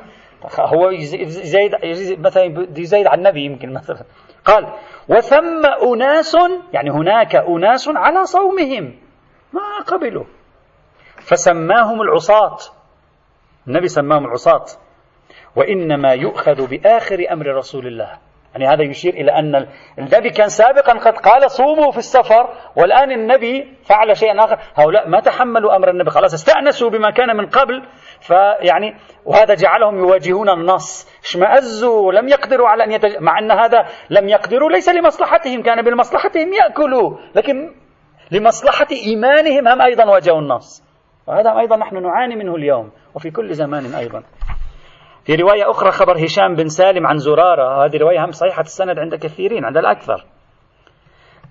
هو يزيد مثلا يزيد على النبي يمكن مثلا. قال وثم أناس يعني هناك أناس على صومهم. ما قبلوا. فسماهم العصاة. النبي سماهم العصاة. وإنما يؤخذ بآخر أمر رسول الله. يعني هذا يشير إلى أن النبي كان سابقا قد قال صوموا في السفر. والآن النبي فعل شيئا آخر. هؤلاء ما تحملوا أمر النبي. خلاص استأنسوا بما كان من قبل. فيعني وهذا جعلهم يواجهون النص. اشمأزوا ولم يقدروا على أن يتج... مع أن هذا لم يقدروا ليس لمصلحتهم. كان بمصلحتهم يأكلوا لكن لمصلحة إيمانهم هم أيضا واجهوا النص. وهذا أيضا نحن نعاني منه اليوم وفي كل زمان أيضا. في رواية أخرى خبر هشام بن سالم عن زرارة هذه رواية هم صحيحة السند عند كثيرين عند الأكثر.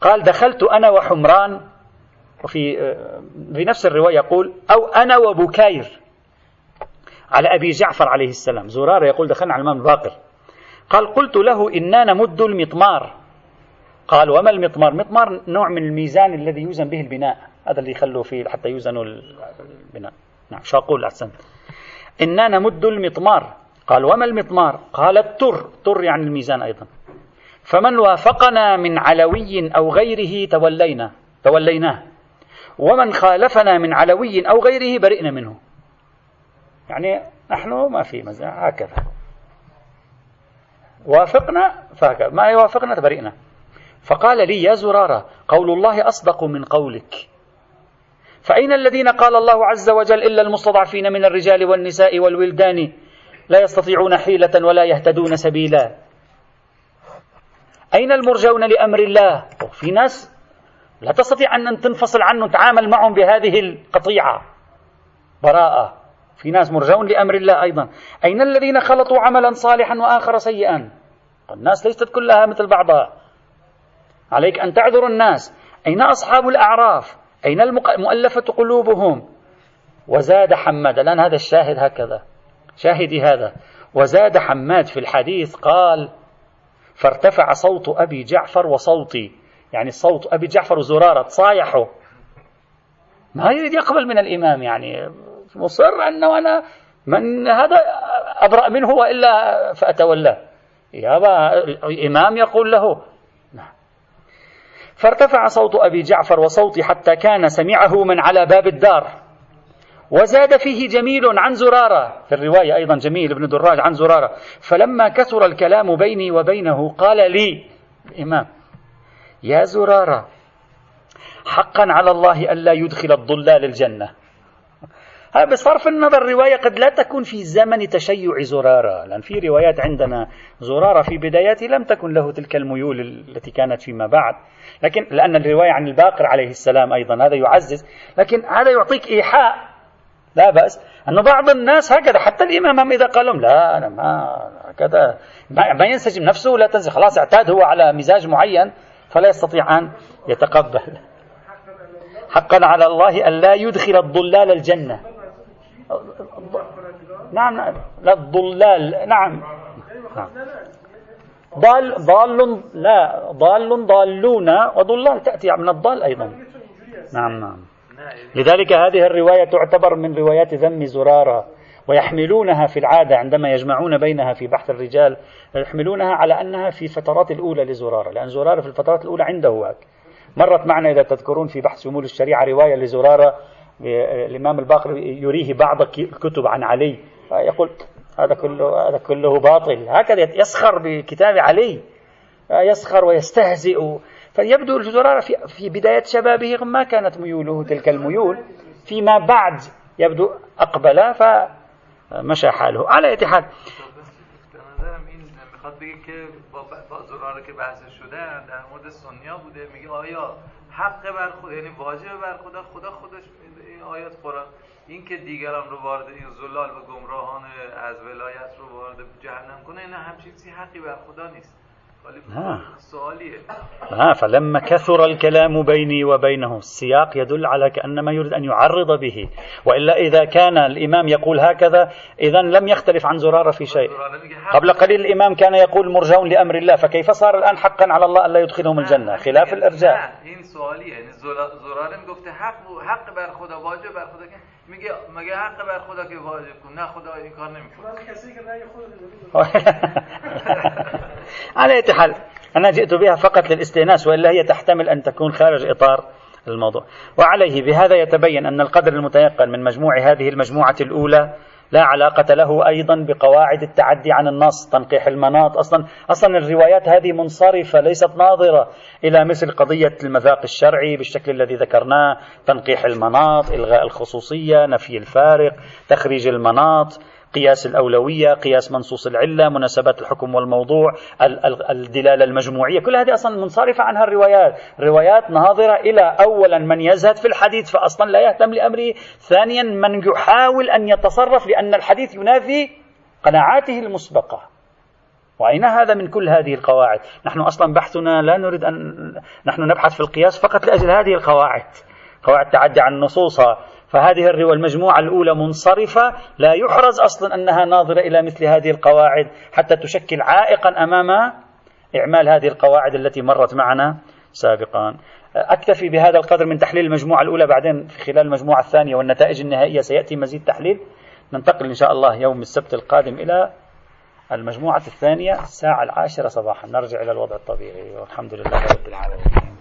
قال دخلت أنا وحمران وفي في نفس الرواية يقول أو أنا وبكير. على أبي جعفر عليه السلام. زرارة يقول دخلنا على الإمام الباقر. قال قلت له إنا نمد المطمار. قال وما المطمار؟ مطمار نوع من الميزان الذي يوزن به البناء. هذا اللي يخلوا فيه حتى يوزنوا البناء. نعم شو أقول أحسن. إنا نمد المطمار. قال وما المطمار؟ قال التر. تر يعني الميزان أيضا. فمن وافقنا من علوي أو غيره تولينا توليناه. ومن خالفنا من علوي أو غيره برئنا منه. يعني نحن ما في مزاج هكذا. وافقنا فهكذا. ما يوافقنا تبرئنا. فقال لي يا زرارة قول الله أصدق من قولك. فأين الذين قال الله عز وجل إلا المستضعفين من الرجال والنساء والولدان لا يستطيعون حيلة ولا يهتدون سبيلا. أين المرجون لأمر الله؟ في ناس لا تستطيع أن تنفصل عنه تعامل معهم بهذه القطيعة. براءة. في ناس مرجون لأمر الله أيضا. أين الذين خلطوا عملا صالحا وآخر سيئا؟ الناس ليست كلها مثل بعضها. عليك أن تعذر الناس. أين أصحاب الأعراف؟ أين المؤلفة قلوبهم؟ وزاد حماد الآن هذا الشاهد هكذا. شاهدي هذا. وزاد حماد في الحديث قال فارتفع صوت أبي جعفر وصوتي. يعني صوت أبي جعفر وزرارة تصايحوا ما يريد يقبل من الإمام يعني مصر أنه أنا من هذا أبرأ منه وإلا فأتولاه. يابا الإمام يقول له نعم. فارتفع صوت أبي جعفر وصوتي حتى كان سمعه من على باب الدار. وزاد فيه جميل عن زرارة في الرواية أيضا جميل بن دراج عن زرارة. فلما كثر الكلام بيني وبينه قال لي الإمام يا زرارة حقا على الله ألا يدخل الضلال الجنة. بصرف النظر الرواية قد لا تكون في زمن تشيع زرارة. لأن في روايات عندنا زرارة في بداياته لم تكن له تلك الميول التي كانت فيما بعد. لكن لأن الرواية عن الباقر عليه السلام أيضا هذا يعزز. لكن هذا يعطيك إيحاء. لا بأس أنه بعض الناس هكذا حتى الإمام إذا قال لهم لا أنا ما هكذا. ما ينسجم نفسه لا تنسجم خلاص اعتاد هو على مزاج معين فلا يستطيع أن يتقبل. حقا على الله أن لا يدخل الضلال الجنة. نعم لا الضلال. نعم, نعم. ضال ضال لا ضال ضالون وضلال تأتي من الضال أيضا. نعم نعم. لذلك هذه الرواية تعتبر من روايات ذم زرارة ويحملونها في العادة عندما يجمعون بينها في بحث الرجال يحملونها على أنها في الفترات الأولى لزرارة لأن زرارة في الفترات الأولى عنده هاك مرت معنا إذا تذكرون في بحث شمول الشريعة رواية لزرارة الإمام الباقر يريه بعض الكتب عن علي يقول هذا كله هذا كله باطل. هكذا يسخر بكتاب علي يسخر ويستهزئ. فيبدو الزرارة في, في بداية شبابه ما كانت ميوله تلك الميول فيما بعد يبدو أقبل فمشى حاله. على أي حال که بحث شده در مورد سنیا بوده. میگه آیا حق بر خود یعنی واجب بر خدا خدا خودش این آیات قرآن. این که دیگران رو وارد این ضلال و گمراهان از ولایت رو وارد جهنم کنه این همچین حقی بر خدا نیست. ها. ها فلما كثر الكلام بيني وبينه السياق يدل على كأنما يريد أن يعرض به. وإلا إذا كان الإمام يقول هكذا إذا لم يختلف عن زرارة في شيء. قبل قليل الإمام كان يقول مرجون لأمر الله فكيف صار الآن حقا على الله ألا يدخلهم الجنة؟ خلاف الإرجاء. حق بر خدا واجب بر خدا میگه مگه حق بر خدا که واجب کن؟ نه خدا این کار نمیکنه. على حال أنا جئت بها فقط للاستئناس وإلا هي تحتمل أن تكون خارج إطار الموضوع. وعليه بهذا يتبين أن القدر المتيقن من مجموع هذه المجموعة الأولى لا علاقة له أيضا بقواعد التعدي عن النص تنقيح المناط. أصلا أصلا الروايات هذه منصرفة ليست ناظرة إلى مثل قضية المذاق الشرعي بالشكل الذي ذكرناه تنقيح المناط إلغاء الخصوصية نفي الفارق تخريج المناط. قياس الأولوية قياس منصوص العلة مناسبات الحكم والموضوع الدلالة المجموعية. كل هذه أصلا منصرفة عنها الروايات. روايات ناظرة إلى أولا من يزهد في الحديث فأصلا لا يهتم لأمره. ثانيا من يحاول أن يتصرف لأن الحديث ينافي قناعاته المسبقة. وأين هذا من كل هذه القواعد؟ نحن أصلا بحثنا لا نريد أن نحن نبحث في القياس فقط لأجل هذه القواعد. قواعد تعدي عن نصوصها. فهذه الرواية المجموعة الأولى منصرفة لا يحرز أصلا أنها ناظرة إلى مثل هذه القواعد حتى تشكل عائقا أمام إعمال هذه القواعد التي مرت معنا سابقا. أكتفي بهذا القدر من تحليل المجموعة الأولى بعدين في خلال المجموعة الثانية والنتائج النهائية سيأتي مزيد تحليل. ننتقل إن شاء الله يوم السبت القادم إلى المجموعة الثانية الساعة العاشرة صباحا. نرجع إلى الوضع الطبيعي والحمد لله رب العالمين.